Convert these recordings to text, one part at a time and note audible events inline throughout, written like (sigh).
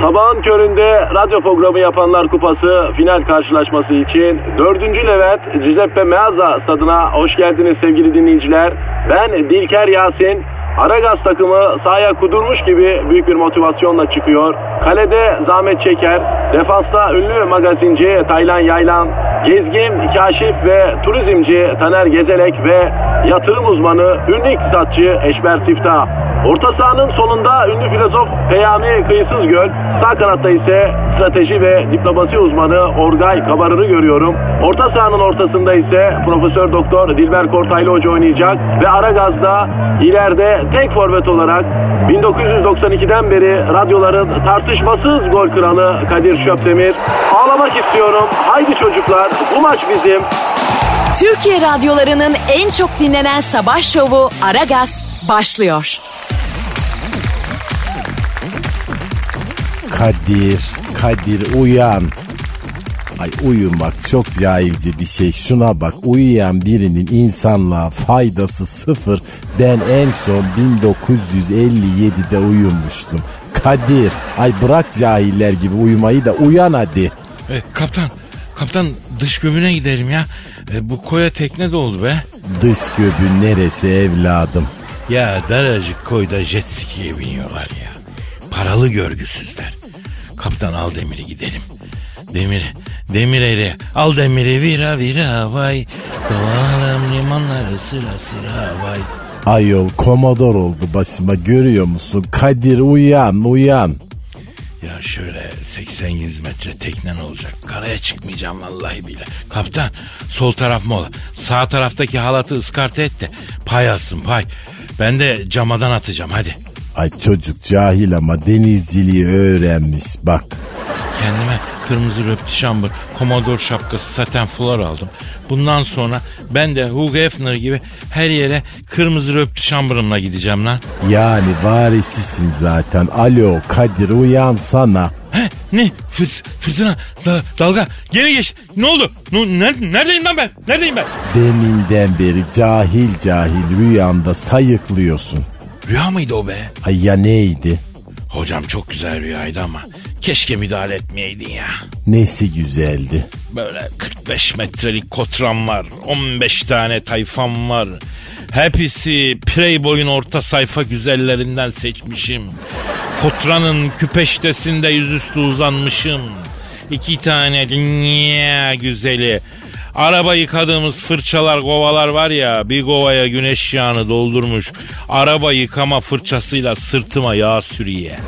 Sabahın köründe radyo programı yapanlar kupası final karşılaşması için 4. Levent Giuseppe Meazza stadına hoş geldiniz sevgili dinleyiciler. Ben Dilker Yasin. Aragaz takımı sahaya kudurmuş gibi büyük bir motivasyonla çıkıyor. Kalede Zahmet Çeker, defansta ünlü magazinci Taylan Yaylan, gezgin, kaşif ve turizmci Taner Gezelek ve yatırım uzmanı, ünlü iktisatçı Eşber Siftah. Orta sahanın solunda ünlü filozof Peyami Kıyısız Göl, sağ kanatta ise strateji ve diplomasi uzmanı Orgay Kabarır'ı görüyorum. Orta sahanın ortasında ise Profesör Doktor Dilber Kortaylı Hoca oynayacak ve Aragaz'da ileride tek forvet olarak 1992'den beri radyoların tartışmasız gol kralı Kadir Şöpdemir. Ağlamak istiyorum. Haydi çocuklar bu maç bizim. Türkiye radyolarının en çok dinlenen sabah şovu Aragaz başlıyor. Kadir, Kadir uyan. Ay uyumak çok cahilce bir şey. Şuna bak uyuyan birinin insanlığa faydası sıfır. Ben en son 1957'de uyumuştum. Kadir ay bırak cahiller gibi uyumayı da uyan hadi. E, kaptan, kaptan dış göbüne gidelim ya. E, bu koya tekne doldu be. Dış göbün neresi evladım? Ya daracık koyda jet ski'ye biniyorlar ya. Paralı görgüsüzler. Kaptan al demiri gidelim. Demir, demir eri. Al demiri vira vira vay. Dolanalım limanları sıra sıra vay. Ayol komodor oldu başıma görüyor musun? Kadir uyan uyan. Ya şöyle 80-100 metre teknen olacak. Karaya çıkmayacağım vallahi bile. Kaptan sol taraf mola. Sağ taraftaki halatı ıskartı et de pay alsın pay. Ben de camadan atacağım hadi. Ay çocuk cahil ama denizciliği öğrenmiş bak. Kendime kırmızı röptü şambır, komodor şapkası, saten fular aldım. Bundan sonra ben de Hugh Hefner gibi her yere kırmızı röptü şambırımla gideceğim lan. Yani varisisin zaten. Alo Kadir uyansana. He ne? Fırt, fırtına, da, dalga, geri geç. Ne oldu? Ne, ner- neredeyim lan ben? Neredeyim ben? Deminden beri cahil cahil rüyamda sayıklıyorsun. Rüya mıydı o be? Ay ya neydi? Hocam çok güzel rüyaydı ama keşke müdahale etmeyeydin ya. Nesi güzeldi? Böyle 45 metrelik kotram var. 15 tane tayfam var. Hepsi Playboy'un orta sayfa güzellerinden seçmişim. Kotranın küpeştesinde yüzüstü uzanmışım. İki tane dünya güzeli. Araba yıkadığımız fırçalar kovalar var ya bir kovaya güneş yağını doldurmuş. Araba yıkama fırçasıyla sırtıma yağ sürüye.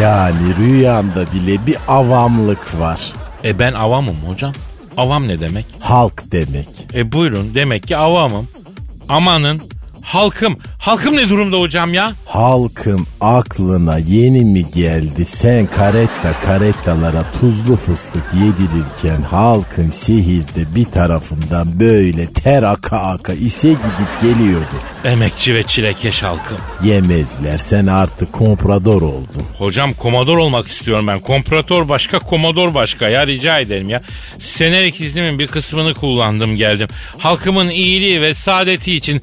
Yani rüyamda bile bir avamlık var. E ben avamım hocam. Avam ne demek? Halk demek. E buyurun demek ki avamım. Amanın halkım. Halkım ne durumda hocam ya? Halkın aklına yeni mi geldi sen karetta karettalara tuzlu fıstık yedirirken halkın şehirde bir tarafından böyle ter aka aka ise gidip geliyordu. Emekçi ve çilekeş halkım. Yemezler sen artık komprador oldun. Hocam komodor olmak istiyorum ben. Kompratör başka, komodor başka ya rica ederim ya. Senelik iznimin bir kısmını kullandım geldim. Halkımın iyiliği ve saadeti için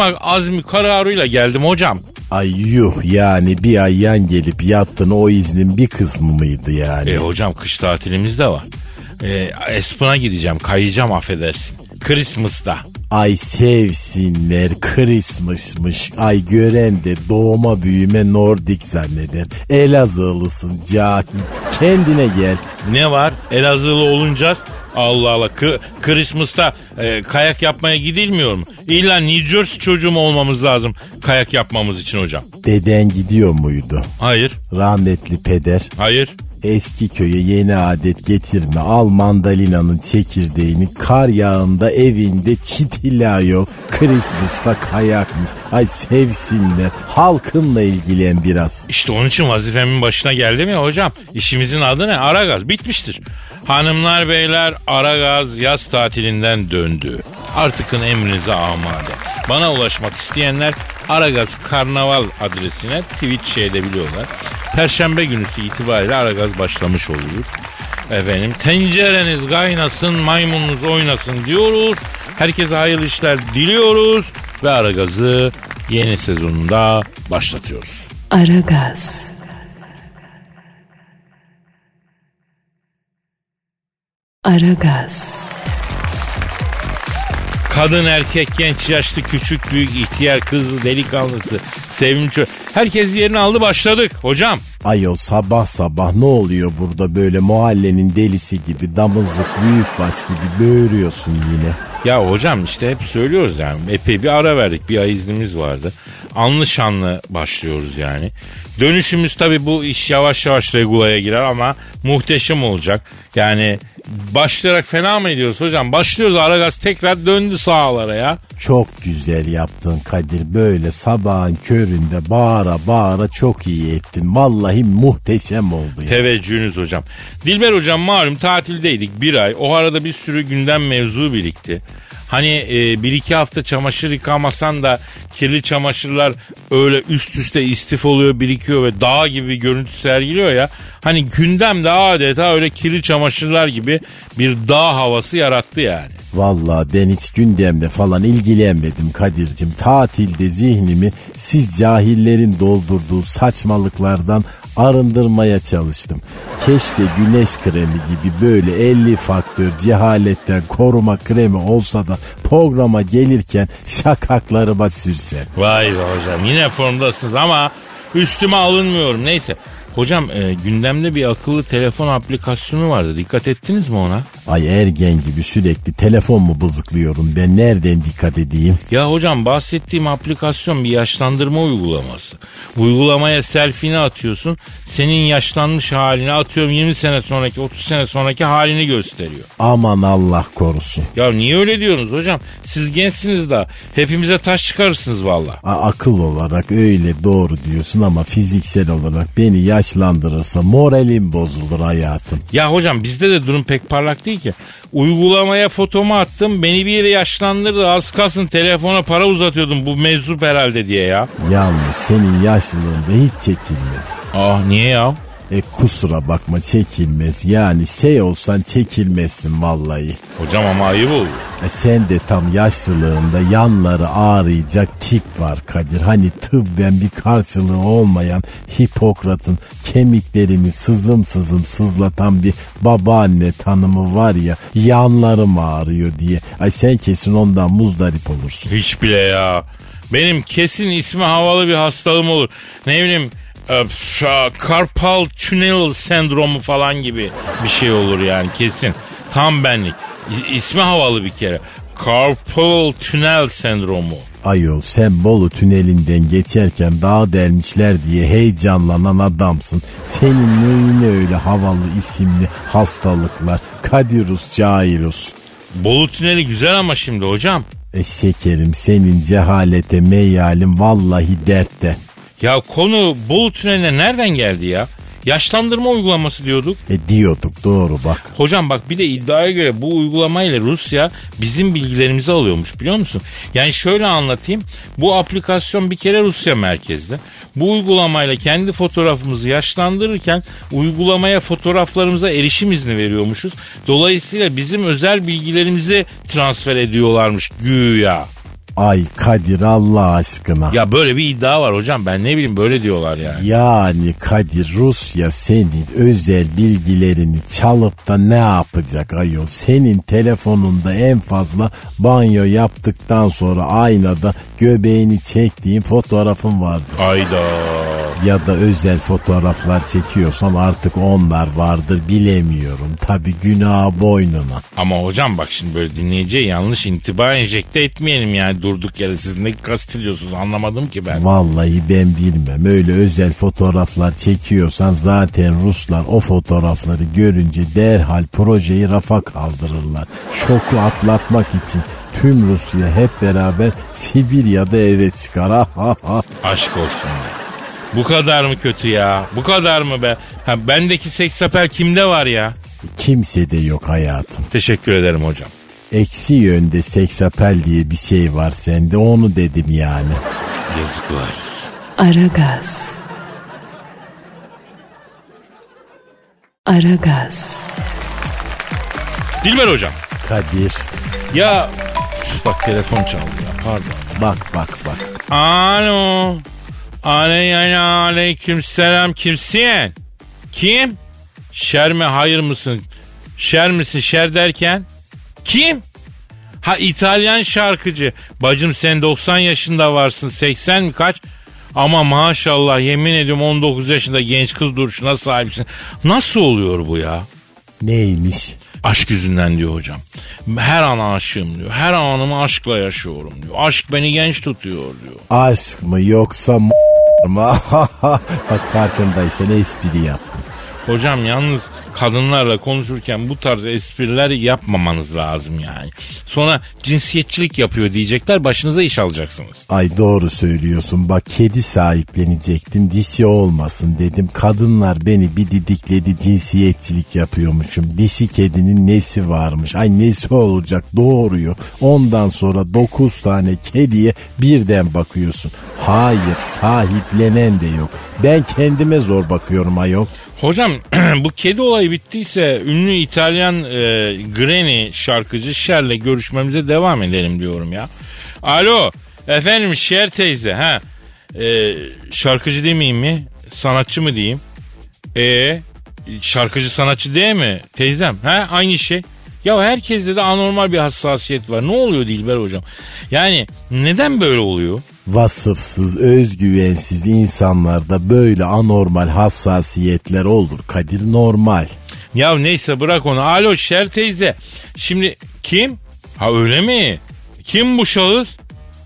çalışmak azmi kararıyla geldim hocam. Ay yuh yani bir ay yan gelip yattın o iznin bir kısmı mıydı yani? E hocam kış tatilimiz de var. E, Espan'a gideceğim, kayacağım affedersin. Christmas'ta. Ay sevsinler Christmas'mış. Ay gören de doğma büyüme Nordik zanneder. Elazığlısın cahil. Kendine gel. Ne var? Elazığlı olunca Allah Allah. Kı- Christmas'ta e, kayak yapmaya gidilmiyor mu? İlla New Jersey çocuğu mu olmamız lazım kayak yapmamız için hocam? Deden gidiyor muydu? Hayır. Rahmetli peder. Hayır. Eski köye yeni adet getirme. Al mandalinanın çekirdeğini kar yağında evinde çitila yol. Christmas'ta kayakmış. Ay sevsinler. Halkınla ilgilen biraz. İşte onun için vazifemin başına geldim ya hocam. İşimizin adı ne? Aragaz. Bitmiştir. Hanımlar beyler Aragaz yaz tatilinden döndü. Artıkın emrinize amade. Bana ulaşmak isteyenler Aragaz Karnaval adresine tweet şey edebiliyorlar. Perşembe günüsü itibariyle Aragaz başlamış oluyor. Efendim tencereniz kaynasın maymununuz oynasın diyoruz. Herkese hayırlı işler diliyoruz. Ve Aragaz'ı yeni sezonunda başlatıyoruz. Aragaz. Aragaz. Kadın erkek genç yaşlı küçük büyük ihtiyar kızlı delikanlısı sevimli çocuk. Herkes yerini aldı başladık hocam. Ayol sabah sabah ne oluyor burada böyle mahallenin delisi gibi damızlık büyük bas gibi böğürüyorsun yine. Ya hocam işte hep söylüyoruz yani epey bir ara verdik bir ay iznimiz vardı. Anlı şanlı başlıyoruz yani. Dönüşümüz tabi bu iş yavaş yavaş regulaya girer ama muhteşem olacak. Yani başlayarak fena mı ediyoruz hocam? Başlıyoruz Aragaz tekrar döndü sahalara ya. Çok güzel yaptın Kadir böyle sabahın köründe bağıra bağıra çok iyi ettin. Vallahi muhteşem oldu ya. Teveccühünüz hocam. Dilber hocam malum tatildeydik bir ay. O arada bir sürü gündem mevzu birikti. Hani e, bir iki hafta çamaşır yıkamasan da kirli çamaşırlar öyle üst üste istif oluyor birikiyor ve dağ gibi görüntü sergiliyor ya. Hani gündem de adeta öyle kirli çamaşırlar gibi bir dağ havası yarattı yani. Vallahi ben hiç gündemle falan ilgilenmedim Kadir'cim. Tatilde zihnimi siz cahillerin doldurduğu saçmalıklardan arındırmaya çalıştım. Keşke güneş kremi gibi böyle 50 faktör cehaletten koruma kremi olsa da programa gelirken (laughs) şakaklarıma sürsen. Vay be hocam yine formdasınız ama üstüme alınmıyorum neyse. Hocam e, gündemde bir akıllı telefon aplikasyonu vardı. Dikkat ettiniz mi ona? Ay ergen gibi sürekli telefon mu bızıklıyorum ben nereden dikkat edeyim? Ya hocam bahsettiğim aplikasyon bir yaşlandırma uygulaması. Uygulamaya selfie'ni atıyorsun. Senin yaşlanmış halini atıyorum 20 sene sonraki 30 sene sonraki halini gösteriyor. Aman Allah korusun. Ya niye öyle diyorsunuz hocam? Siz gençsiniz da hepimize taş çıkarırsınız valla. Akıl olarak öyle doğru diyorsun ama fiziksel olarak beni yaşlandırırsa moralim bozulur hayatım. Ya hocam bizde de durum pek parlak değil ki. Uygulamaya fotomu attım beni bir yere yaşlandırdı az kalsın telefona para uzatıyordum bu meczup herhalde diye ya. Yalnız senin yaşlılığında hiç çekilmez. Ah niye ya? E kusura bakma çekilmez. Yani şey olsan çekilmezsin vallahi. Hocam ama ayıp oluyor. E sen de tam yaşlılığında yanları ağrıyacak tip var Kadir. Hani tıbben bir karşılığı olmayan Hipokrat'ın kemiklerini sızım sızım sızlatan bir babaanne tanımı var ya yanlarım ağrıyor diye. Ay sen kesin ondan muzdarip olursun. Hiç bile ya. Benim kesin ismi havalı bir hastalığım olur. Ne bileyim carpal tunnel sendromu falan gibi bir şey olur yani kesin. Tam benlik. İ- ismi havalı bir kere. Carpal tunnel sendromu. Ayol sen Bolu tünelinden geçerken dağ delmişler diye heyecanlanan adamsın. Senin neyine öyle havalı isimli hastalıklar? Kadirus Cairus. Bolu tüneli güzel ama şimdi hocam. E şekerim senin cehalete meyalin vallahi dertte. Ya konu Bolu tüneline nereden geldi ya? Yaşlandırma uygulaması diyorduk. E diyorduk doğru bak. Hocam bak bir de iddiaya göre bu uygulamayla Rusya bizim bilgilerimizi alıyormuş biliyor musun? Yani şöyle anlatayım. Bu aplikasyon bir kere Rusya merkezli. Bu uygulamayla kendi fotoğrafımızı yaşlandırırken uygulamaya fotoğraflarımıza erişim izni veriyormuşuz. Dolayısıyla bizim özel bilgilerimizi transfer ediyorlarmış güya. Ay Kadir Allah aşkına. Ya böyle bir iddia var hocam ben ne bileyim böyle diyorlar yani. Yani Kadir Rusya senin özel bilgilerini çalıp da ne yapacak ayol? Senin telefonunda en fazla banyo yaptıktan sonra aynada göbeğini çektiğin fotoğrafın vardır. Ayda. Ya da özel fotoğraflar çekiyorsan artık onlar vardır bilemiyorum. Tabi günah boynuna. Ama hocam bak şimdi böyle dinleyiciye yanlış intiba enjekte etmeyelim yani durduk yere siz ne kastediyorsunuz anlamadım ki ben. Vallahi ben bilmem. Öyle özel fotoğraflar çekiyorsan zaten Ruslar o fotoğrafları görünce derhal projeyi rafa kaldırırlar. Şoku atlatmak için tüm Rusya hep beraber Sibirya'da eve çıkar. (laughs) Aşk olsun be. Bu kadar mı kötü ya? Bu kadar mı be? Ha, bendeki seksapel kimde var ya? Kimse de yok hayatım. Teşekkür ederim hocam. Eksi yönde seksapel diye bir şey var sende onu dedim yani. Yazıklar. Aragaz. Aragaz. Dilber hocam. Kadir Ya bak telefon çaldı ya pardon. bak bak bak. Alo. Aleyhine aleyküm selam kimsin? Kim? Şer mi hayır mısın? Şer misin şer derken? Kim? Ha İtalyan şarkıcı. Bacım sen 90 yaşında varsın 80 mi kaç? Ama maşallah yemin ediyorum 19 yaşında genç kız duruşuna sahipsin. Nasıl oluyor bu ya? Neymiş? Aşk yüzünden diyor hocam. Her an aşığım diyor. Her anımı aşkla yaşıyorum diyor. Aşk beni genç tutuyor diyor. Aşk mı yoksa mı? (laughs) Bak farkındaysan espri yaptım. Hocam yalnız kadınlarla konuşurken bu tarz espriler yapmamanız lazım yani. Sonra cinsiyetçilik yapıyor diyecekler başınıza iş alacaksınız. Ay doğru söylüyorsun. Bak kedi sahiplenecektim. Dişi olmasın dedim. Kadınlar beni bir didikledi cinsiyetçilik yapıyormuşum. Dişi kedinin nesi varmış? Ay nesi olacak doğuruyor. Ondan sonra 9 tane kediye birden bakıyorsun. Hayır sahiplenen de yok. Ben kendime zor bakıyorum ayol. Hocam (clears throat) bu kedi olayı bittiyse ünlü İtalyan e, Granny şarkıcı Cher'le görüşmemize devam edelim diyorum ya. Alo efendim Cher teyze ha e, şarkıcı demeyeyim mi sanatçı mı diyeyim? E şarkıcı sanatçı değil mi teyzem ha aynı şey. Ya herkeste de anormal bir hassasiyet var. Ne oluyor Dilber hocam? Yani neden böyle oluyor? Vasıfsız, özgüvensiz insanlarda böyle anormal hassasiyetler olur. Kadir normal. Ya neyse bırak onu. Alo Şer teyze. Şimdi kim? Ha öyle mi? Kim bu şahıs?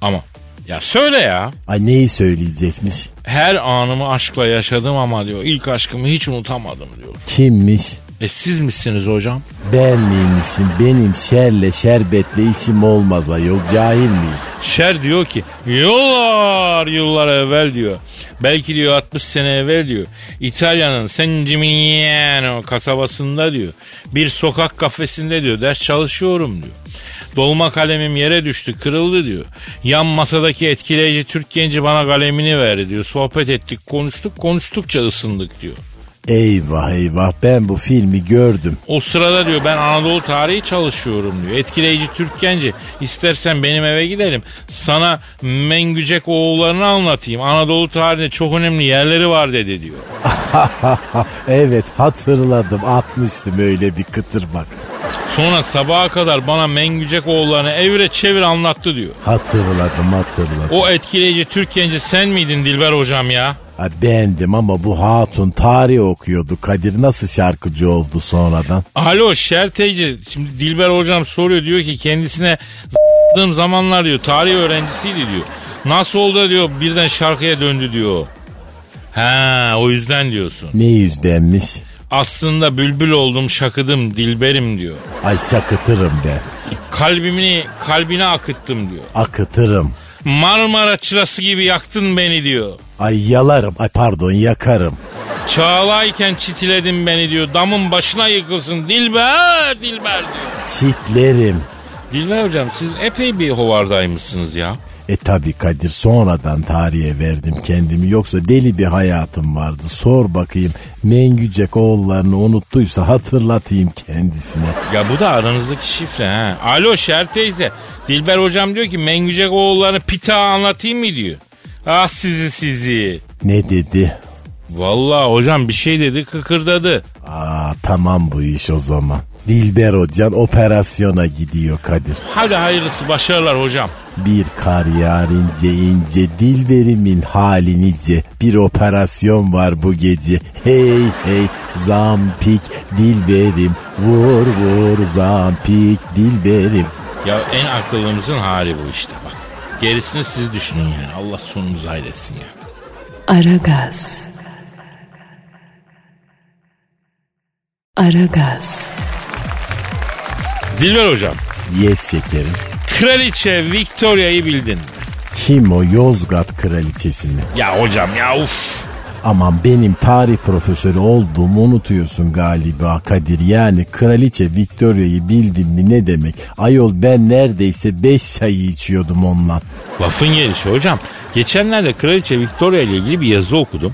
Ama ya söyle ya. Ay neyi söyleyecekmiş? Her anımı aşkla yaşadım ama diyor. İlk aşkımı hiç unutamadım diyor. Kimmiş? E siz misiniz hocam? Ben miymişim? Benim şerle şerbetle işim olmaz ayol. Cahil miyim? Şer diyor ki yıllar yıllar evvel diyor. Belki diyor 60 sene evvel diyor. İtalya'nın San Gimignano kasabasında diyor. Bir sokak kafesinde diyor ders çalışıyorum diyor. Dolma kalemim yere düştü kırıldı diyor. Yan masadaki etkileyici Türk genci bana kalemini verdi diyor. Sohbet ettik konuştuk konuştukça ısındık diyor. Eyvah eyvah ben bu filmi gördüm. O sırada diyor ben Anadolu tarihi çalışıyorum diyor. Etkileyici Türk genci istersen benim eve gidelim. Sana Mengücek oğullarını anlatayım. Anadolu tarihinde çok önemli yerleri var dedi diyor. (laughs) evet hatırladım atmıştım öyle bir kıtır bak. Sonra sabaha kadar bana Mengücek oğullarını evre çevir anlattı diyor. Hatırladım hatırladım. O etkileyici Türk genci sen miydin Dilber hocam ya? Ha, bendim ama bu hatun tarih okuyordu. Kadir nasıl şarkıcı oldu sonradan? Alo Şer teyze şimdi Dilber hocam soruyor diyor ki kendisine z**ladığım zamanlar diyor tarih öğrencisiydi diyor. Nasıl oldu diyor birden şarkıya döndü diyor. Ha o yüzden diyorsun. Ne yüzdenmiş? Aslında bülbül oldum şakıdım dilberim diyor. Ay sakıtırım ben. Kalbimini kalbine akıttım diyor. Akıtırım. Marmara çırası gibi yaktın beni diyor. Ay yalarım. Ay pardon yakarım. Çağlayken çitiledin beni diyor. Damın başına yıkılsın Dilber Dilber diyor. Çitlerim. Dilber hocam siz epey bir hovardaymışsınız ya. E tabi Kadir sonradan tarihe verdim kendimi yoksa deli bir hayatım vardı. Sor bakayım Mengücek oğullarını unuttuysa hatırlatayım kendisine. Ya bu da aranızdaki şifre ha. Alo Şer teyze. Dilber hocam diyor ki Mengücek oğullarını pita anlatayım mı diyor. Ah sizi sizi. Ne dedi? Vallahi hocam bir şey dedi kıkırdadı. Aa tamam bu iş o zaman. Dilber hocan operasyona gidiyor Kadir. Hadi hayırlısı başarılar hocam. Bir kar yağar ince ince dilberimin hali nice Bir operasyon var bu gece Hey hey zampik dilberim Vur vur zampik dilberim Ya en akıllımızın hali bu işte bak. Gerisini siz düşünün yani. Allah sonumuzu hayretsin ya. Aragaz. Aragaz. Dilber hocam. Yes şekerim Kraliçe Victoria'yı bildin. Kim o Yozgat kraliçesi mi? Ya hocam ya uf. Aman benim tarih profesörü olduğumu unutuyorsun galiba Kadir. Yani kraliçe Victoria'yı bildim mi ne demek? Ayol ben neredeyse 5 sayı içiyordum ondan. Lafın gelişi hocam. Geçenlerde Kraliçe Victoria ile ilgili bir yazı okudum.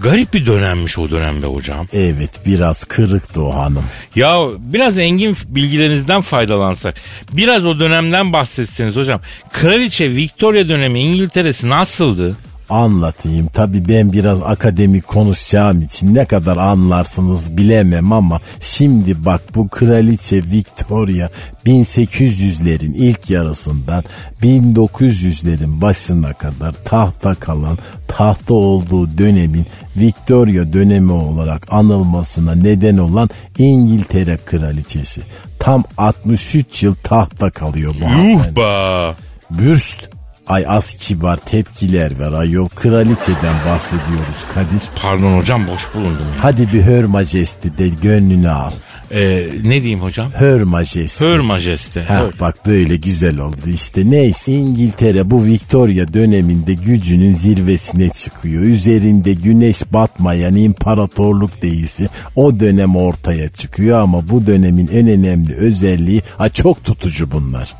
Garip bir dönemmiş o dönemde hocam. Evet biraz kırıktı o hanım. Ya biraz engin bilgilerinizden faydalansak. Biraz o dönemden bahsetseniz hocam. Kraliçe Victoria dönemi İngiltere'si nasıldı? Anlatayım. Tabii ben biraz akademik konuşacağım için ne kadar anlarsınız bilemem ama şimdi bak bu kraliçe Victoria 1800'lerin ilk yarısından 1900'lerin başına kadar tahta kalan tahta olduğu dönemin Victoria dönemi olarak anılmasına neden olan İngiltere kraliçesi. Tam 63 yıl tahta kalıyor bu Yuh hanımefendi. Bürst. Ay az kibar tepkiler ver ayol. Kraliçeden bahsediyoruz Kadir. Pardon hocam boş bulundum. ya. Hadi bir Her Majesty de gönlünü al. Ee, ne diyeyim hocam? Her Majesty. Hör majeste. Ha, Hör. bak böyle güzel oldu işte. Neyse İngiltere bu Victoria döneminde gücünün zirvesine çıkıyor. Üzerinde güneş batmayan imparatorluk değilsi o dönem ortaya çıkıyor ama bu dönemin en önemli özelliği ha, çok tutucu bunlar.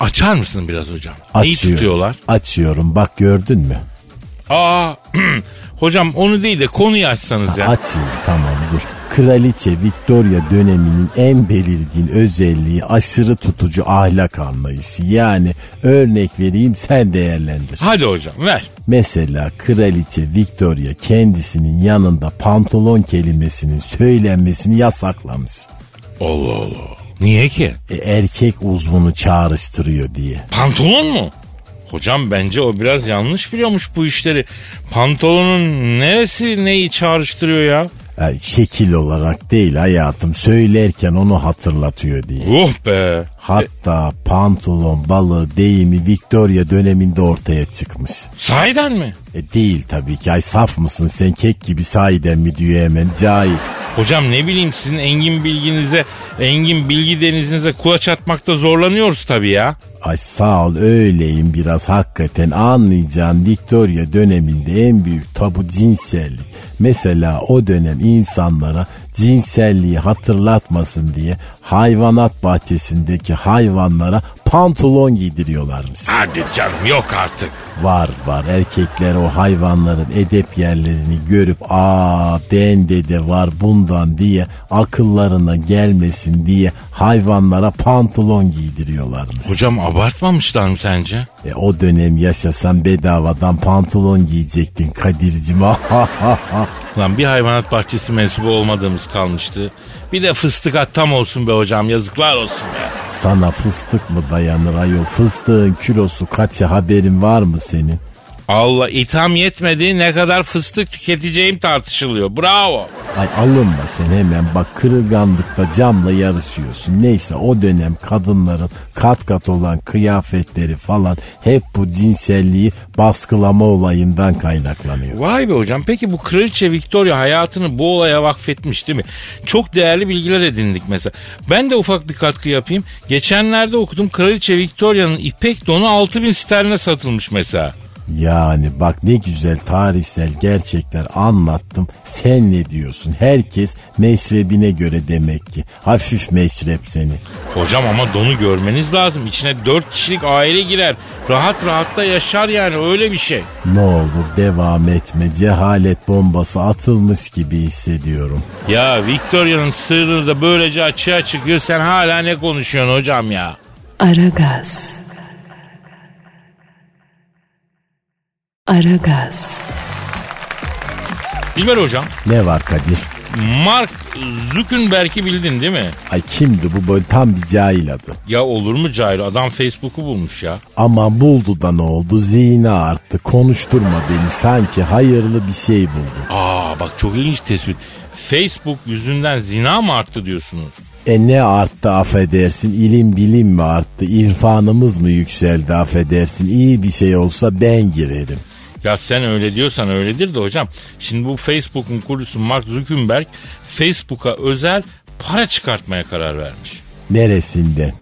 Açar mısın biraz hocam? Neyi Açıyorum. tutuyorlar? Açıyorum bak gördün mü? Aa (clears throat) hocam onu değil de konuyu açsanız ya. Açayım tamam dur. Kraliçe Victoria döneminin en belirgin özelliği aşırı tutucu ahlak anlayışı. Yani örnek vereyim sen değerlendir. Hadi hocam ver. Mesela kraliçe Victoria kendisinin yanında pantolon kelimesinin söylenmesini yasaklamış. Allah Allah. Niye ki? E, erkek uzvunu çağrıştırıyor diye. Pantolon mu? Hocam bence o biraz yanlış biliyormuş bu işleri. Pantolonun neresi neyi çağrıştırıyor ya? Yani şekil olarak değil hayatım söylerken onu hatırlatıyor diye. Oh be. Hatta pantolon balığı deyimi Victoria döneminde ortaya çıkmış. Sahiden mi? E değil tabii ki. Ay saf mısın sen kek gibi sahiden mi diyor hemen cahil. Hocam ne bileyim sizin engin bilginize, engin bilgi denizinize kulaç atmakta zorlanıyoruz tabii ya. Ay sağ ol öyleyim biraz hakikaten anlayacağın Victoria döneminde en büyük tabu cinsellik. Mesela o dönem insanlara cinselliği hatırlatmasın diye hayvanat bahçesindeki hayvanlara pantolon giydiriyorlarmış. Hadi canım yok artık. Var var erkekler o hayvanların edep yerlerini görüp aa bende de var bundan diye akıllarına gelmesin diye hayvanlara pantolon giydiriyorlarmış. Hocam abartmamışlar mı sence? E, o dönem yaşasan bedavadan pantolon giyecektin Kadir'cim. (laughs) Lan bir hayvanat bahçesi mensubu olmadığımız kalmıştı. Bir de fıstık at tam olsun be hocam yazıklar olsun be. Sana fıstık mı dayanır ayol? Fıstığın kilosu kaça haberin var mı senin? Allah itham yetmedi ne kadar fıstık tüketeceğim tartışılıyor. Bravo. Ay alınma sen hemen bak kırılganlıkta camla yarışıyorsun. Neyse o dönem kadınların kat kat olan kıyafetleri falan hep bu cinselliği baskılama olayından kaynaklanıyor. Vay be hocam peki bu kraliçe Victoria hayatını bu olaya vakfetmiş değil mi? Çok değerli bilgiler edindik mesela. Ben de ufak bir katkı yapayım. Geçenlerde okudum kraliçe Victoria'nın ipek donu 6000 sterline satılmış mesela. Yani bak ne güzel tarihsel gerçekler anlattım. Sen ne diyorsun? Herkes meşrebine göre demek ki. Hafif meşrep seni. Hocam ama donu görmeniz lazım. İçine 4 kişilik aile girer. Rahat rahat da yaşar yani öyle bir şey. Ne olur devam etme. Cehalet bombası atılmış gibi hissediyorum. Ya Victoria'nın sırrı da böylece açığa çıkıyor. Sen hala ne konuşuyorsun hocam ya? Aragaz. Aragaz. Dilber hocam Ne var Kadir? Mark Zuckerberg'i bildin değil mi? Ay kimdi bu böyle tam bir cahil adı. Ya olur mu cahil adam Facebook'u bulmuş ya. Aman buldu da ne oldu? Zihni arttı. Konuşturma beni. Sanki hayırlı bir şey buldu. Aa bak çok ilginç tespit. Facebook yüzünden zina mı arttı diyorsunuz? E ne arttı affedersin? İlim bilim mi arttı? İrfanımız mı yükseldi affedersin? İyi bir şey olsa ben girerim. Ya sen öyle diyorsan öyledir de hocam. Şimdi bu Facebook'un kurucusu Mark Zuckerberg Facebook'a özel para çıkartmaya karar vermiş. Neresinden?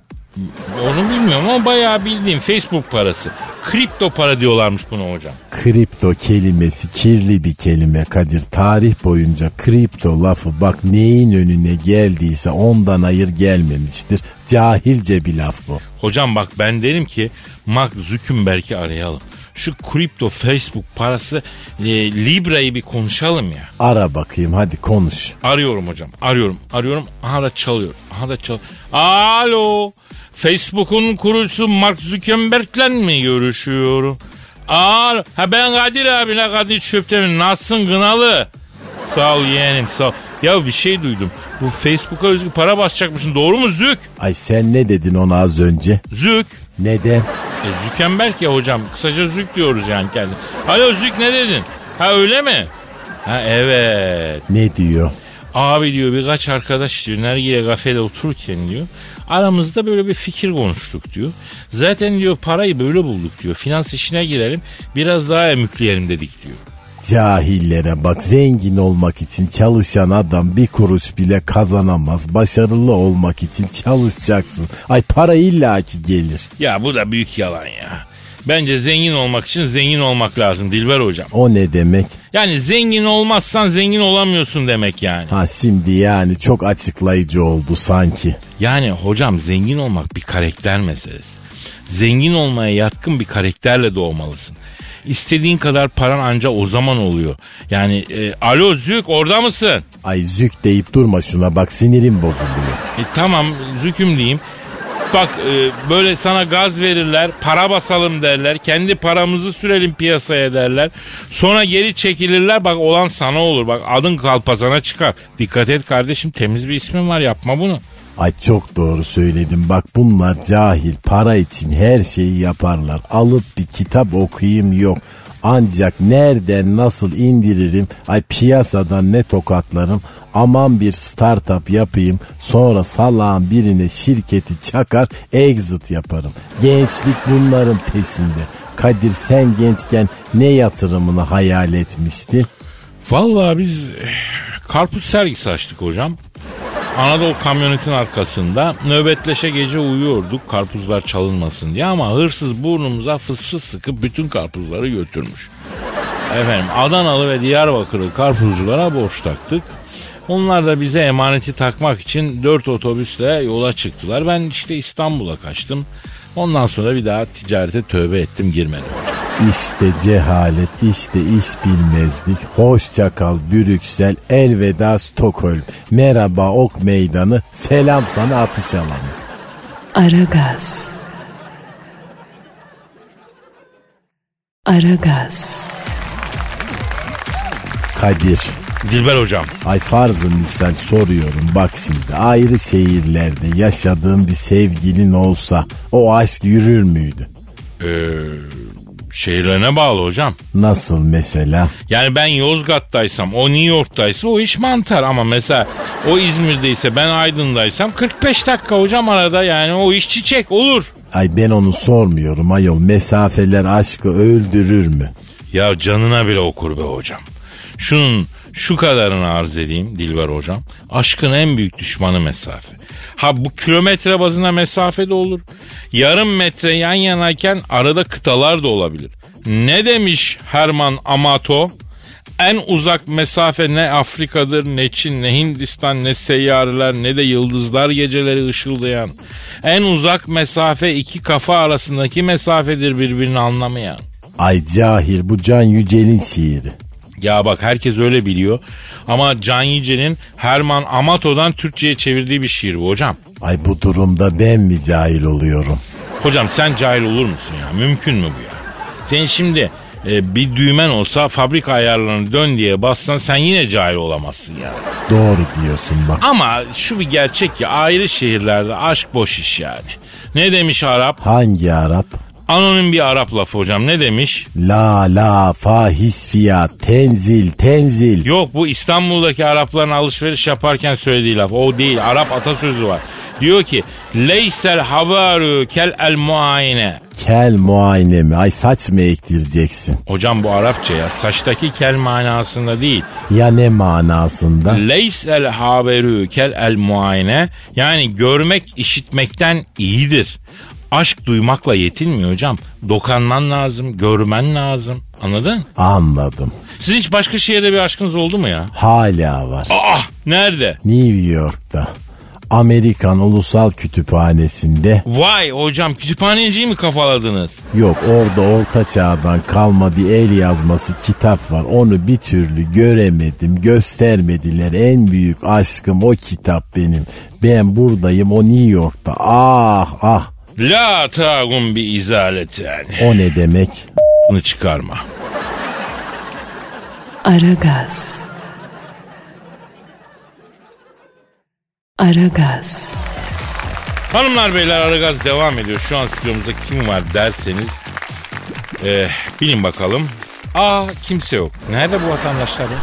Onu bilmiyorum ama bayağı bildiğim Facebook parası. Kripto para diyorlarmış buna hocam. Kripto kelimesi kirli bir kelime Kadir. Tarih boyunca kripto lafı bak neyin önüne geldiyse ondan hayır gelmemiştir. Cahilce bir laf bu. Hocam bak ben derim ki Mark Zuckerberg'i arayalım. Şu kripto Facebook parası e, Libra'yı bir konuşalım ya. Ara bakayım hadi konuş. Arıyorum hocam. Arıyorum. Arıyorum. Aha da çalıyor. Aha da çal. Alo. Facebook'un kurucusu Mark Zuckerberg'le mi görüşüyorum? Aa, ha ben Kadir abi la Kadir Çöptemir. Nasılsın Gınalı? Sağ ol yeğenim sağ ol. Ya bir şey duydum. Bu Facebook'a özgü para basacakmışsın. Doğru mu Zük? Ay sen ne dedin ona az önce? Zük. Neden? E, Zükemberk ya hocam. Kısaca Zük diyoruz yani kendi. Alo Zük ne dedin? Ha öyle mi? Ha evet. Ne diyor? Abi diyor birkaç arkadaş diyor Nergile kafede otururken diyor aramızda böyle bir fikir konuştuk diyor. Zaten diyor parayı böyle bulduk diyor. Finans işine girelim biraz daha emükleyelim dedik diyor. Cahillere bak zengin olmak için çalışan adam bir kuruş bile kazanamaz. Başarılı olmak için çalışacaksın. Ay para illaki gelir. Ya bu da büyük yalan ya. Bence zengin olmak için zengin olmak lazım Dilber hocam. O ne demek? Yani zengin olmazsan zengin olamıyorsun demek yani. Ha şimdi yani çok açıklayıcı oldu sanki. Yani hocam zengin olmak bir karakter meselesi. Zengin olmaya yatkın bir karakterle doğmalısın. İstediğin kadar paran anca o zaman oluyor. Yani e, alo Zük orada mısın? Ay zük deyip durma şuna bak sinirim bozuluyor. E, tamam Züküm diyeyim. Bak e, böyle sana gaz verirler, para basalım derler, kendi paramızı sürelim piyasaya derler. Sonra geri çekilirler bak olan sana olur. Bak adın kalpazana çıkar. Dikkat et kardeşim temiz bir ismin var yapma bunu. Ay çok doğru söyledim. Bak bunlar cahil. Para için her şeyi yaparlar. Alıp bir kitap okuyayım yok. Ancak nereden nasıl indiririm? Ay piyasadan ne tokatlarım? Aman bir startup yapayım. Sonra salağın birine şirketi çakar exit yaparım. Gençlik bunların pesinde. Kadir sen gençken ne yatırımını hayal etmiştin? Vallahi biz karpuz sergisi açtık hocam. Anadolu kamyonetin arkasında nöbetleşe gece uyuyorduk karpuzlar çalınmasın diye ama hırsız burnumuza fıs fıs sıkıp bütün karpuzları götürmüş. Efendim Adanalı ve Diyarbakırlı karpuzculara borç taktık. Onlar da bize emaneti takmak için dört otobüsle yola çıktılar. Ben işte İstanbul'a kaçtım. Ondan sonra bir daha ticarete tövbe ettim girmedim. İşte cehalet, işte iş bilmezlik. Hoşça kal Brüksel, elveda Stockholm. Merhaba Ok Meydanı, selam sana atış alanı. Aragaz. Aragaz. Kadir, Dilber hocam. ay farzı misal soruyorum. Bak şimdi ayrı şehirlerde yaşadığın bir sevgilin olsa o aşk yürür müydü? Ee, şehirlerine bağlı hocam. Nasıl mesela? Yani ben Yozgat'taysam o New York'taysa o iş mantar ama mesela o İzmir'deyse ben Aydın'daysam 45 dakika hocam arada yani o iş çiçek olur. Ay ben onu sormuyorum ayol. Mesafeler aşkı öldürür mü? Ya canına bile okur be hocam. Şunun şu kadarını arz edeyim Dilber hocam. Aşkın en büyük düşmanı mesafe. Ha bu kilometre bazına mesafe de olur. Yarım metre yan yanayken arada kıtalar da olabilir. Ne demiş Herman Amato? En uzak mesafe ne Afrika'dır, ne Çin, ne Hindistan, ne seyyareler, ne de yıldızlar geceleri ışıldayan. En uzak mesafe iki kafa arasındaki mesafedir birbirini anlamayan. Ay cahil bu Can Yücel'in şiiri. Ya bak herkes öyle biliyor. Ama Can Yücel'in Herman Amato'dan Türkçe'ye çevirdiği bir şiir bu hocam. Ay bu durumda ben mi cahil oluyorum? Hocam sen cahil olur musun ya? Mümkün mü bu ya? Sen şimdi e, bir düğmen olsa fabrika ayarlarını dön diye bassan sen yine cahil olamazsın ya. Doğru diyorsun bak. Ama şu bir gerçek ki ayrı şehirlerde aşk boş iş yani. Ne demiş Arap? Hangi Arap? Anonim bir Arap lafı hocam ne demiş? La la faiz fiyat tenzil tenzil. Yok bu İstanbul'daki Arapların alışveriş yaparken söylediği laf. O değil Arap atasözü var. Diyor ki Leysel havaru kel el muayene. Kel muayene mi? Ay saç mı ektireceksin? Hocam bu Arapça ya saçtaki kel manasında değil. Ya ne manasında? Leysel haberu kel el muayene yani görmek işitmekten iyidir. Aşk duymakla yetinmiyor hocam. Dokanman lazım, görmen lazım. Anladın? Anladım. Sizin hiç başka şehirde bir aşkınız oldu mu ya? Hala var. Ah nerede? New York'ta. Amerikan Ulusal Kütüphanesi'nde Vay hocam kütüphaneciyi mi kafaladınız? yok orada orta çağdan kalma bir el yazması kitap var. Onu bir türlü göremedim, göstermediler. En büyük aşkım o kitap benim. Ben buradayım o New York'ta. Ah ah La tagum bi izaleten. o ne demek? çıkarma. Aragaz. Aragaz. Hanımlar beyler Aragaz devam ediyor. Şu an stüdyomuzda kim var derseniz eh, bilin bakalım. Aa kimse yok. Nerede bu vatandaşlar ya?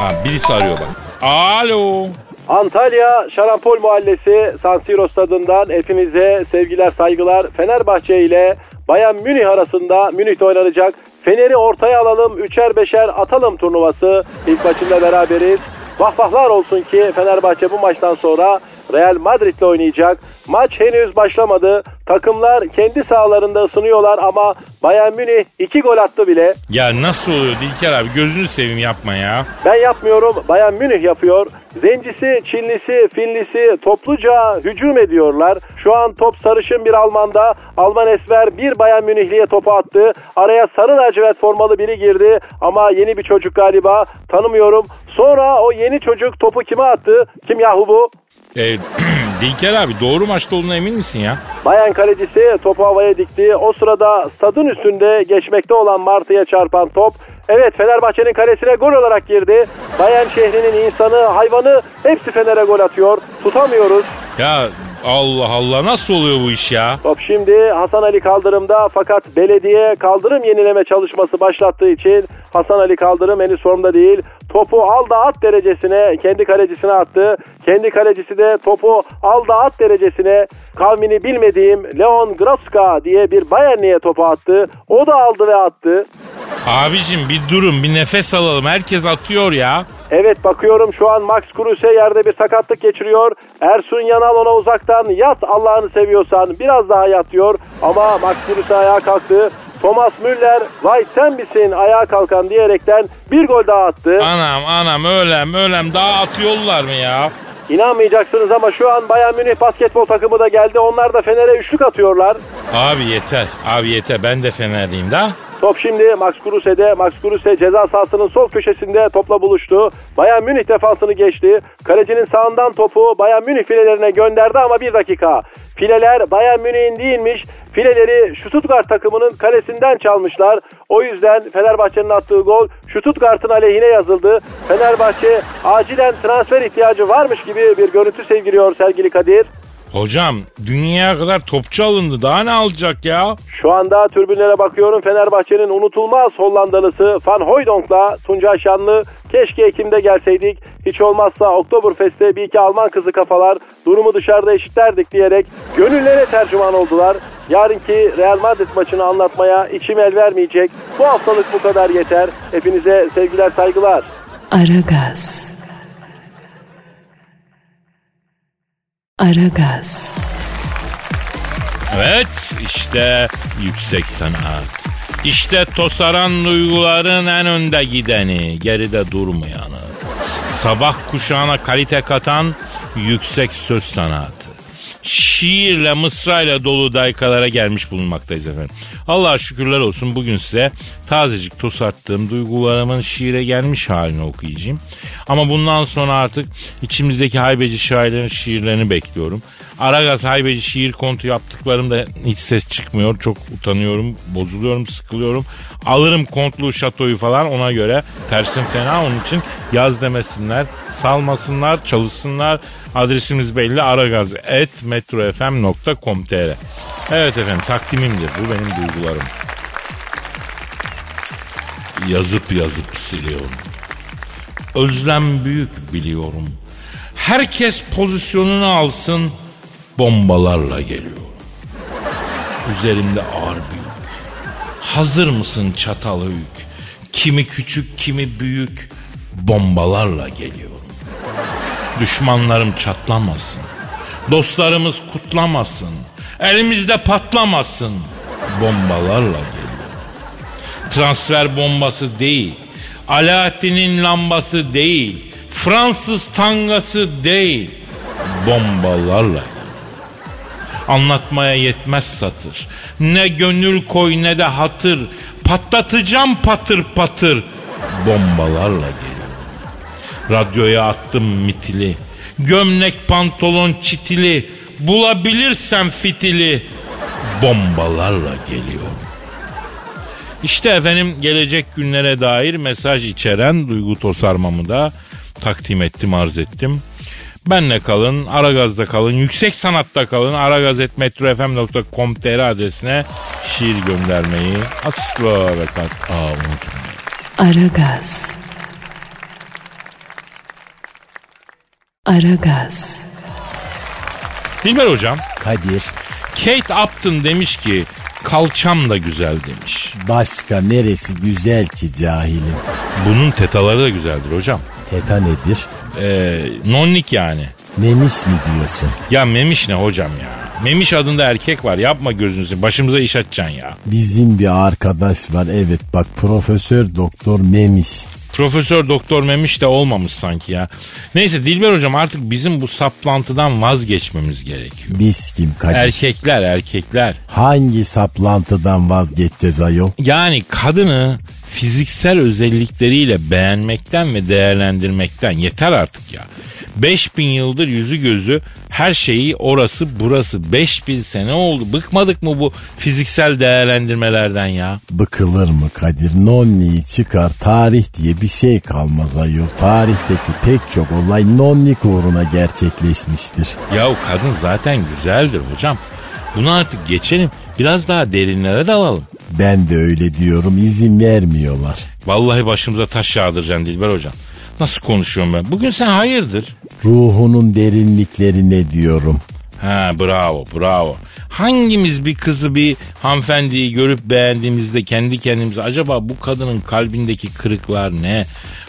Aa, birisi arıyor bak. Alo. Antalya Şarampol Mahallesi San Siro stadından hepinize sevgiler saygılar. Fenerbahçe ile Bayan Münih arasında Münih'te oynanacak. Fener'i ortaya alalım, üçer beşer atalım turnuvası. İlk maçında beraberiz. Vahvahlar olsun ki Fenerbahçe bu maçtan sonra Real Madrid'le oynayacak. Maç henüz başlamadı. Takımlar kendi sahalarında ısınıyorlar ama Bayern Münih iki gol attı bile. Ya nasıl oluyor Dilker abi gözünü seveyim yapma ya. Ben yapmıyorum, Bayern Münih yapıyor. Zencisi, Çinlisi, Finlisi topluca hücum ediyorlar. Şu an top sarışın bir Alman'da. Alman Esmer bir Bayern Münihliye topu attı. Araya sarı lacivert formalı biri girdi ama yeni bir çocuk galiba. Tanımıyorum. Sonra o yeni çocuk topu kime attı? Kim yahu bu? E, (clears throat) Dilker abi doğru maçta olduğuna emin misin ya? Bayan kalecisi topu havaya dikti. O sırada stadın üstünde geçmekte olan Martı'ya çarpan top Evet Fenerbahçe'nin kalesine gol olarak girdi. Bayan şehrinin insanı, hayvanı hepsi Fener'e gol atıyor. Tutamıyoruz. Ya Allah Allah nasıl oluyor bu iş ya? Top şimdi Hasan Ali Kaldırım'da fakat belediye kaldırım yenileme çalışması başlattığı için Hasan Ali Kaldırım henüz formda değil. Topu al da at derecesine kendi kalecisine attı. Kendi kalecisi de topu al da at derecesine kavmini bilmediğim Leon Groska diye bir Bayernli'ye topu attı. O da aldı ve attı. Abicim bir durun bir nefes alalım herkes atıyor ya. Evet bakıyorum şu an Max Kruse yerde bir sakatlık geçiriyor. Ersun Yanal ona uzaktan yat Allah'ını seviyorsan biraz daha yat diyor. Ama Max Kruse ayağa kalktı. Thomas Müller vay sen misin ayağa kalkan diyerekten bir gol daha attı. Anam anam ölem ölem daha atıyorlar mı ya? İnanmayacaksınız ama şu an Bayern Münih basketbol takımı da geldi. Onlar da Fener'e üçlük atıyorlar. Abi yeter abi yeter ben de Fenerliyim da. Top şimdi Max Kruse'de. Max Kruse ceza sahasının sol köşesinde topla buluştu. Bayern Münih defansını geçti. Kalecinin sağından topu Bayern Münih filelerine gönderdi ama bir dakika. Fileler Bayern Münih'in değilmiş. Fileleri Stuttgart takımının kalesinden çalmışlar. O yüzden Fenerbahçe'nin attığı gol Stuttgart'ın aleyhine yazıldı. Fenerbahçe acilen transfer ihtiyacı varmış gibi bir görüntü sevgiliyor sevgili Kadir. Hocam dünyaya kadar topçu alındı daha ne alacak ya? Şu anda türbünlere bakıyorum. Fenerbahçe'nin unutulmaz Hollandalısı Van Hooydonk'la Tuncay Şanlı. Keşke Ekim'de gelseydik. Hiç olmazsa Oktoberfest'te bir iki Alman kızı kafalar durumu dışarıda eşitlerdik diyerek gönüllere tercüman oldular. Yarınki Real Madrid maçını anlatmaya içim el vermeyecek. Bu haftalık bu kadar yeter. Hepinize sevgiler saygılar. Aragaz. Aragaz. Evet işte yüksek sanat. İşte tosaran duyguların en önde gideni, geride durmayanı. Sabah kuşağına kalite katan yüksek söz sanatı. Şiirle, mısrayla dolu daykalara gelmiş bulunmaktayız efendim. Allah'a şükürler olsun bugün size tazecik tosarttığım duygularımın şiire gelmiş halini okuyacağım. Ama bundan sonra artık içimizdeki haybeci şairlerin şiirlerini bekliyorum. Aragaz haybeci şiir kontu yaptıklarımda hiç ses çıkmıyor. Çok utanıyorum, bozuluyorum, sıkılıyorum. Alırım kontlu şatoyu falan ona göre. Tersim fena onun için yaz demesinler, salmasınlar, çalışsınlar. Adresimiz belli aragaz.metrofm.com.tr Evet efendim takdimimdir. Bu benim duygularım. Yazıp yazıp siliyorum. Özlem büyük biliyorum. Herkes pozisyonunu alsın bombalarla geliyor. Üzerimde ağır büyük. Hazır mısın çatal hük? Kimi küçük kimi büyük bombalarla geliyorum. Düşmanlarım çatlamasın. Dostlarımız kutlamasın. Elimizde patlamasın. Bombalarla geliyorum. Transfer bombası değil. Alaaddin'in lambası değil. Fransız tangası değil. Bombalarla Anlatmaya yetmez satır. Ne gönül koy ne de hatır. Patlatacağım patır patır. Bombalarla geliyorum. Radyoya attım mitili. Gömlek pantolon çitili. Bulabilirsem fitili. Bombalarla geliyorum. İşte efendim gelecek günlere dair mesaj içeren duygu tosarmamı da takdim ettim arz ettim. Benle kalın, Aragaz'da kalın, yüksek sanatta kalın. aragaz.metrofm.com.tr adresine şiir göndermeyi asla ve kat'a unutmayın. Aragaz. Aragaz. Dilber hocam, Kadir Kate Upton demiş ki kalçam da güzel demiş. başka neresi güzel ki cahilim? Bunun tetaları da güzeldir hocam. Teta nedir? Ee, nonnik yani. Memis mi diyorsun? Ya Memiş ne hocam ya? Memiş adında erkek var yapma gözünüzü başımıza iş açacaksın ya. Bizim bir arkadaş var evet bak Profesör Doktor Memis. Profesör Doktor Memiş de olmamış sanki ya. Neyse Dilber hocam artık bizim bu saplantıdan vazgeçmemiz gerekiyor. Biz kim Kadir? Erkekler erkekler. Hangi saplantıdan vazgeçeceğiz ayol? Yani kadını fiziksel özellikleriyle beğenmekten ve değerlendirmekten yeter artık ya. 5000 yıldır yüzü gözü her şeyi orası burası 5000 sene oldu. Bıkmadık mı bu fiziksel değerlendirmelerden ya? Bıkılır mı Kadir? Nonni'yi çıkar tarih diye bir şey kalmaz ayol. Tarihteki pek çok olay nonnik uğruna gerçekleşmiştir. Ya kadın zaten güzeldir hocam. Bunu artık geçelim. Biraz daha derinlere dalalım. Ben de öyle diyorum izin vermiyorlar. Vallahi başımıza taş yağdıracaksın Dilber hocam. Nasıl konuşuyorum ben? Bugün sen hayırdır? Ruhunun derinliklerine diyorum. Ha bravo bravo. Hangimiz bir kızı bir hanımefendiyi görüp beğendiğimizde kendi kendimize acaba bu kadının kalbindeki kırıklar ne?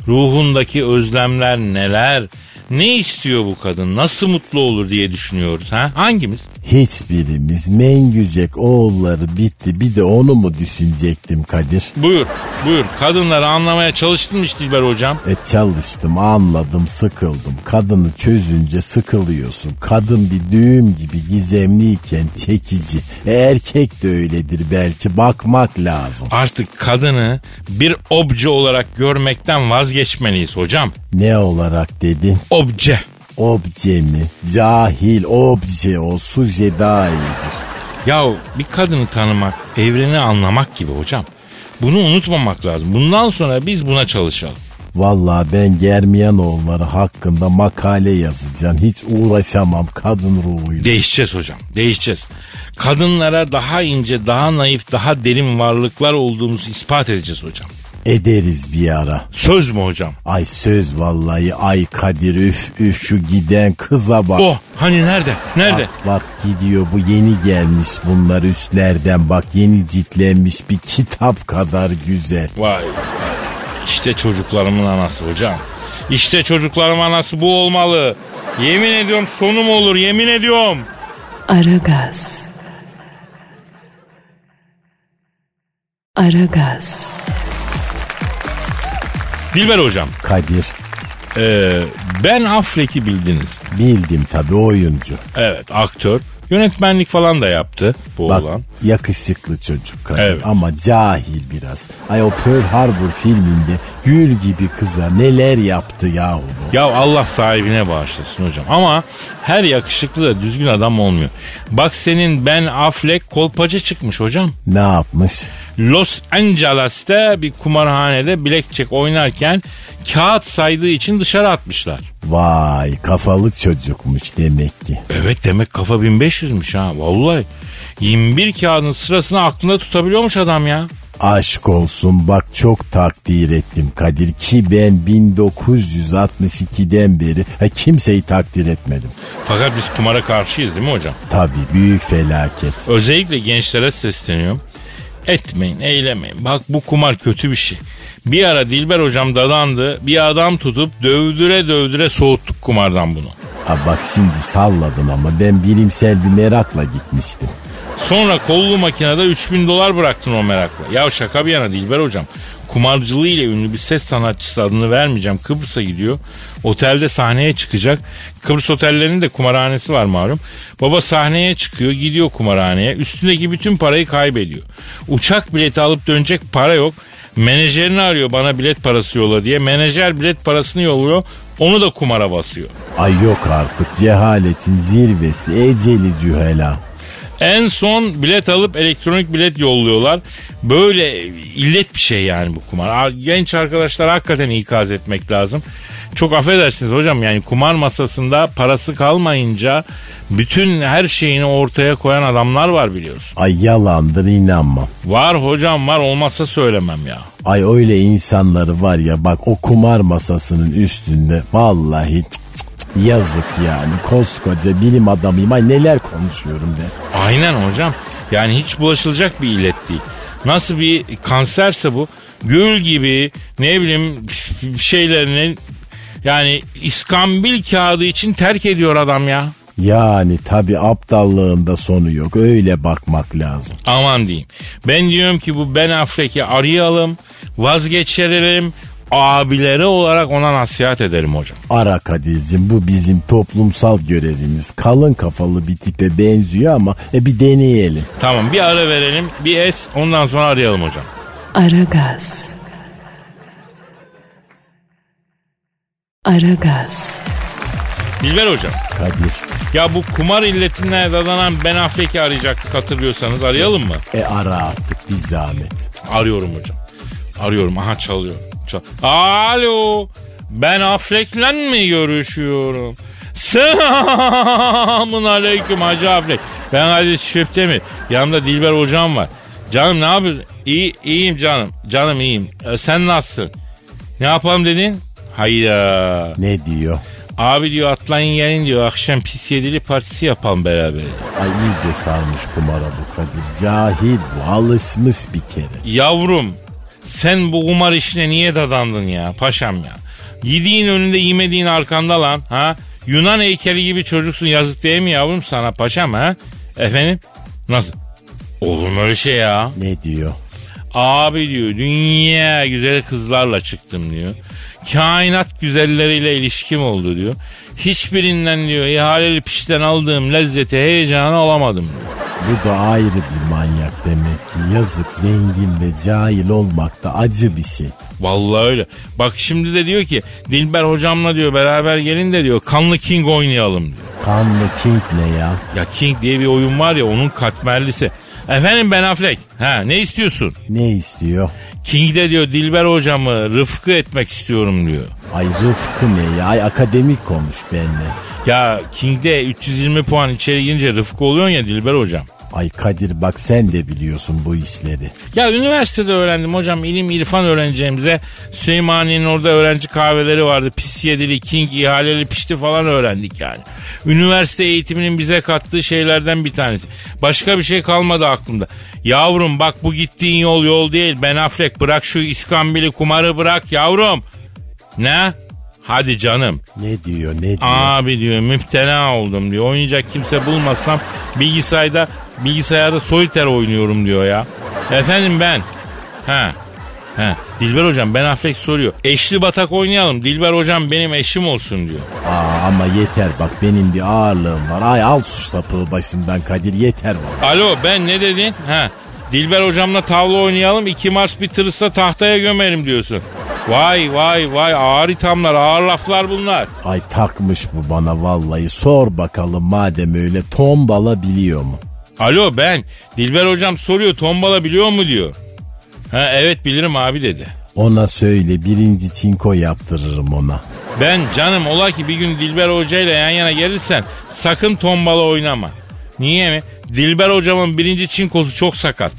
Ruhundaki özlemler neler? Ne istiyor bu kadın? Nasıl mutlu olur diye düşünüyoruz ha? Hangimiz? Hiçbirimiz Mengücek oğulları bitti bir de onu mu düşünecektim Kadir? Buyur buyur. Kadınları anlamaya çalıştın mı Dilber hocam? E çalıştım anladım sıkıldım. Kadını çözünce sıkılıyorsun. Kadın bir düğüm gibi gizemliyken çekici. E erkek de öyledir belki bakmak lazım. Artık kadını bir obje olarak görmekten vazgeçmeliyiz hocam. Ne olarak dedin? Obje. Obje mi? Cahil obje o suje daha iyidir. Ya bir kadını tanımak, evreni anlamak gibi hocam. Bunu unutmamak lazım. Bundan sonra biz buna çalışalım. Vallahi ben Germiyanoğulları hakkında makale yazacağım. Hiç uğraşamam kadın ruhuyla. Değişeceğiz hocam, değişeceğiz. Kadınlara daha ince, daha naif, daha derin varlıklar olduğumuzu ispat edeceğiz hocam. Ederiz bir ara. Söz mü hocam? Ay söz vallahi ay Kadir üf üf şu giden kıza bak. Oh, hani nerede? Nerede? Bak, bak gidiyor bu yeni gelmiş bunlar üstlerden bak yeni ciltlenmiş bir kitap kadar güzel. Vay. İşte çocuklarımın anası hocam. İşte çocuklarım anası bu olmalı. Yemin ediyorum sonum olur, yemin ediyorum. Aragaz. Aragaz. Dilber hocam, Kadir ee, Ben Affleck'i bildiniz. bildim tabi oyuncu. Evet, aktör. Yönetmenlik falan da yaptı bu Bak oğlan. yakışıklı çocuk Kadir Evet. ama cahil biraz. Ay o Pearl Harbor filminde gül gibi kıza neler yaptı yahu. bu. Ya Allah sahibine bağışlasın hocam. Ama her yakışıklı da düzgün adam olmuyor. Bak senin Ben Affleck kolpacı çıkmış hocam. Ne yapmış? Los Angeles'te bir kumarhanede blackjack oynarken kağıt saydığı için dışarı atmışlar. Vay kafalı çocukmuş demek ki. Evet demek kafa 1500'müş ha vallahi. 21 kağıdın sırasını aklında tutabiliyormuş adam ya. Aşk olsun bak çok takdir ettim Kadir ki ben 1962'den beri ha, kimseyi takdir etmedim. Fakat biz kumara karşıyız değil mi hocam? Tabii büyük felaket. Özellikle gençlere sesleniyorum. Etmeyin, eylemeyin. Bak bu kumar kötü bir şey. Bir ara Dilber hocam dadandı. Bir adam tutup dövdüre dövdüre soğuttuk kumardan bunu. Ha bak şimdi salladın ama ben bilimsel bir merakla gitmiştim. Sonra kollu makinede 3000 dolar bıraktın o merakla. Ya şaka bir yana Dilber hocam. Kumarcılığı ile ünlü bir ses sanatçısı adını vermeyeceğim. Kıbrıs'a gidiyor. Otelde sahneye çıkacak. Kıbrıs otellerinin de kumarhanesi var malum. Baba sahneye çıkıyor gidiyor kumarhaneye. Üstündeki bütün parayı kaybediyor. Uçak bileti alıp dönecek para yok. Menajerini arıyor bana bilet parası yolla diye. Menajer bilet parasını yolluyor. Onu da kumara basıyor. Ay yok artık cehaletin zirvesi eceli cühela. En son bilet alıp elektronik bilet yolluyorlar. Böyle illet bir şey yani bu kumar. Genç arkadaşlar hakikaten ikaz etmek lazım. Çok affedersiniz hocam yani kumar masasında parası kalmayınca bütün her şeyini ortaya koyan adamlar var biliyorsun. Ay yalandır inanmam. Var hocam var olmazsa söylemem ya. Ay öyle insanları var ya bak o kumar masasının üstünde vallahi cık cık yazık yani koskoca bilim adamıyım ay neler konuşuyorum be. Aynen hocam yani hiç bulaşılacak bir illet değil. Nasıl bir kanserse bu gül gibi ne bileyim şeylerini yani iskambil kağıdı için terk ediyor adam ya. Yani tabi aptallığında sonu yok öyle bakmak lazım. Aman diyeyim. Ben diyorum ki bu Ben Affleck'i arayalım, vazgeçirelim, abileri olarak ona nasihat ederim hocam. Ara Kadir'cim bu bizim toplumsal görevimiz. Kalın kafalı bir tipe benziyor ama e, bir deneyelim. Tamam bir ara verelim, bir es ondan sonra arayalım hocam. Aragaz. Aragaz. Dilber hocam. Kadir. Ya bu kumar illetine dadanan Ben Affleck'i arayacaktık hatırlıyorsanız arayalım mı? E ara artık bir zahmet. Arıyorum hocam. Arıyorum. Aha çalıyor. Çal Alo. Ben Affleck'le mi görüşüyorum? Selamun aleyküm Hacı Affleck. Ben Kadir Şöptemir. Yanımda Dilber hocam var. Canım ne yapıyorsun? İyi, iyiyim canım. Canım iyiyim. E, sen nasılsın? Ne yapalım dedin? Hayda. Ne diyor? Abi diyor atlayın gelin diyor akşam pis yedili partisi yapalım beraber. Ay iyice sarmış kumara bu Kadir. Cahil bu alışmış bir kere. Yavrum sen bu kumar işine niye dadandın ya paşam ya? Yediğin önünde yemediğin arkanda lan ha? Yunan heykeli gibi çocuksun yazık değil mi yavrum sana paşam ha? Efendim? Nasıl? Olur mu öyle şey ya? Ne diyor? Abi diyor dünya güzel kızlarla çıktım diyor. Kainat güzelleriyle ilişkim oldu diyor. Hiçbirinden diyor ihaleli pişten aldığım lezzeti heyecanı alamadım diyor. Bu da ayrı bir manyak demek ki. Yazık zengin ve cahil olmak da acı bir şey. Vallahi öyle. Bak şimdi de diyor ki Dilber hocamla diyor beraber gelin de diyor Kanlı King oynayalım diyor. Kanlı King ne ya? Ya King diye bir oyun var ya onun katmerlisi. Efendim Ben Affleck. Ha ne istiyorsun? Ne istiyor? King'de diyor Dilber hocamı rıfkı etmek istiyorum diyor. Ay Rıfkı ne ya? Ay akademik konuş benimle. Ya King'de 320 puan içeri girince rıfkı oluyorsun ya Dilber hocam. Ay Kadir bak sen de biliyorsun bu işleri. Ya üniversitede öğrendim hocam ilim irfan öğreneceğimize Süleymaniye'nin orada öğrenci kahveleri vardı. Pis yedili, king, ihaleli pişti falan öğrendik yani. Üniversite eğitiminin bize kattığı şeylerden bir tanesi. Başka bir şey kalmadı aklımda. Yavrum bak bu gittiğin yol yol değil. Ben Affleck bırak şu iskambili kumarı bırak yavrum. Ne? Hadi canım. Ne diyor ne diyor? Abi diyor müptela oldum diyor. Oynayacak kimse bulmasam bilgisayarda bilgisayarda soliter oynuyorum diyor ya. Efendim ben. Ha. Ha. Dilber hocam Ben Affleck soruyor. Eşli batak oynayalım. Dilber hocam benim eşim olsun diyor. Aa, ama yeter bak benim bir ağırlığım var. Ay al şu sapığı başımdan Kadir yeter bak. Alo ben ne dedin? Ha. Dilber hocamla tavla oynayalım. iki Mars bitirirse tahtaya gömerim diyorsun. Vay vay vay ağır ithamlar ağır laflar bunlar. Ay takmış bu bana vallahi. Sor bakalım madem öyle tombala biliyor mu? Alo ben. Dilber hocam soruyor tombala biliyor mu diyor. Ha evet bilirim abi dedi. Ona söyle birinci çinko yaptırırım ona. Ben canım ola ki bir gün Dilber Hoca ile yan yana gelirsen sakın tombala oynama. Niye mi? Dilber hocamın birinci çinkosu çok sakat.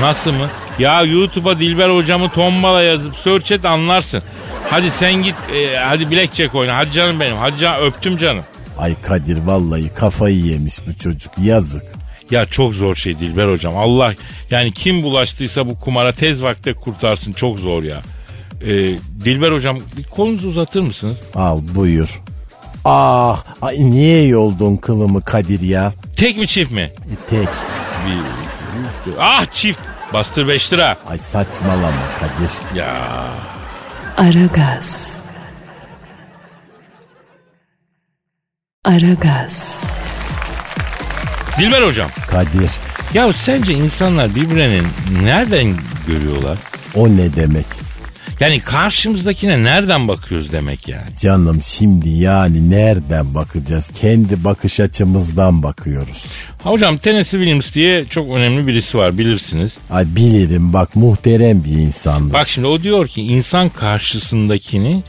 Nasıl mı? Ya YouTube'a Dilber hocamı tombala yazıp search et anlarsın. Hadi sen git e, hadi blackjack oyna. Hadi canım benim. Hadi canım öptüm canım. Ay Kadir vallahi kafayı yemiş bu çocuk yazık. Ya çok zor şey Dilber hocam. Allah yani kim bulaştıysa bu kumara tez vakte kurtarsın çok zor ya. Ee, Dilber hocam bir kolunuzu uzatır mısınız? Al buyur. Ah ay niye yoldun kılımı Kadir ya? Tek mi çift mi? E, tek. Bir, ah çift. Bastır 5 lira. Ay saçmalama Kadir. Ya Aragaz. Aragaz. Dilber hocam. Kadir Ya sence insanlar birbirlerini nereden görüyorlar? o ne demek? Yani karşımızdakine nereden bakıyoruz demek yani. Canım şimdi yani nereden bakacağız? Kendi bakış açımızdan bakıyoruz. Ha hocam Tennessee Williams diye çok önemli birisi var bilirsiniz. Ay bilirim bak muhterem bir insandır. Bak şimdi o diyor ki insan karşısındakini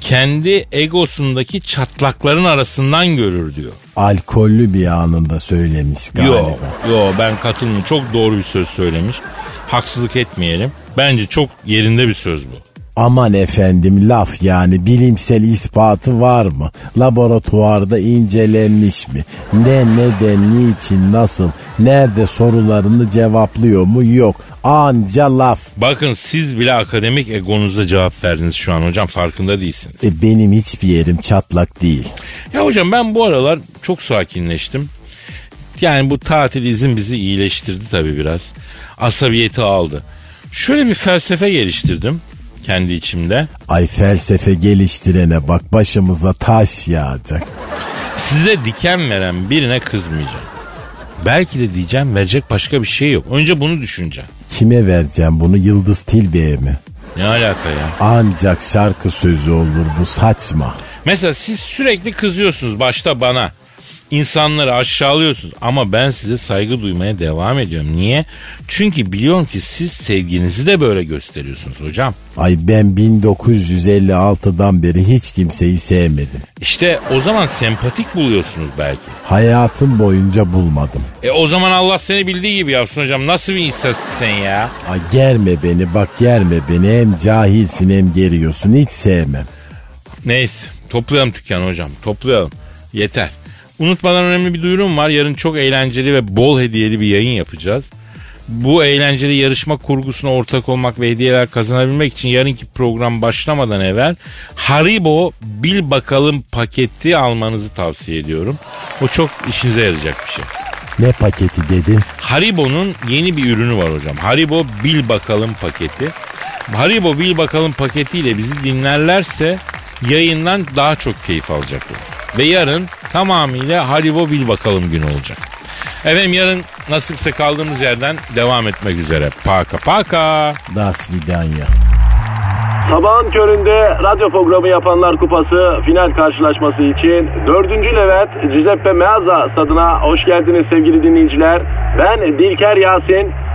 kendi egosundaki çatlakların arasından görür diyor. Alkollü bir anında söylemiş galiba. Yo, yo ben katılmıyorum. Çok doğru bir söz söylemiş. Haksızlık etmeyelim. Bence çok yerinde bir söz bu. Aman efendim laf yani bilimsel ispatı var mı? Laboratuvarda incelenmiş mi? Ne, neden, niçin, nasıl, nerede sorularını cevaplıyor mu? Yok. Anca laf. Bakın siz bile akademik egonuza cevap verdiniz şu an hocam farkında değilsiniz. E, benim hiçbir yerim çatlak değil. Ya hocam ben bu aralar çok sakinleştim. Yani bu tatil izin bizi iyileştirdi tabii biraz. Asabiyeti aldı. Şöyle bir felsefe geliştirdim kendi içimde. Ay felsefe geliştirene bak başımıza taş yağacak. Size diken veren birine kızmayacağım. Belki de diyeceğim verecek başka bir şey yok. Önce bunu düşüneceğim. Kime vereceğim bunu Yıldız Tilbe'ye mi? Ne alaka ya? Ancak şarkı sözü olur bu saçma. Mesela siz sürekli kızıyorsunuz başta bana. İnsanları aşağılıyorsunuz ama ben size saygı duymaya devam ediyorum. Niye? Çünkü biliyorum ki siz sevginizi de böyle gösteriyorsunuz hocam. Ay ben 1956'dan beri hiç kimseyi sevmedim. İşte o zaman sempatik buluyorsunuz belki. Hayatım boyunca bulmadım. E o zaman Allah seni bildiği gibi yapsın hocam. Nasıl bir insansın sen ya? Ay germe beni bak germe beni hem cahilsin hem geriyorsun hiç sevmem. Neyse toplayalım dükkanı hocam toplayalım. Yeter. Unutmadan önemli bir duyurum var. Yarın çok eğlenceli ve bol hediyeli bir yayın yapacağız. Bu eğlenceli yarışma kurgusuna ortak olmak ve hediyeler kazanabilmek için yarınki program başlamadan evvel Haribo Bil Bakalım paketi almanızı tavsiye ediyorum. O çok işinize yarayacak bir şey. Ne paketi dedin? Haribo'nun yeni bir ürünü var hocam. Haribo Bil Bakalım paketi. Haribo Bil Bakalım paketiyle bizi dinlerlerse yayından daha çok keyif alacaklar. Ve yarın tamamıyla Haribo Bil Bakalım günü olacak. Efendim yarın nasipse kaldığımız yerden devam etmek üzere. Paka paka. Das Vidanya. Sabahın köründe radyo programı yapanlar kupası final karşılaşması için 4. Levent Giuseppe Meazza stadına hoş geldiniz sevgili dinleyiciler. Ben Dilker Yasin.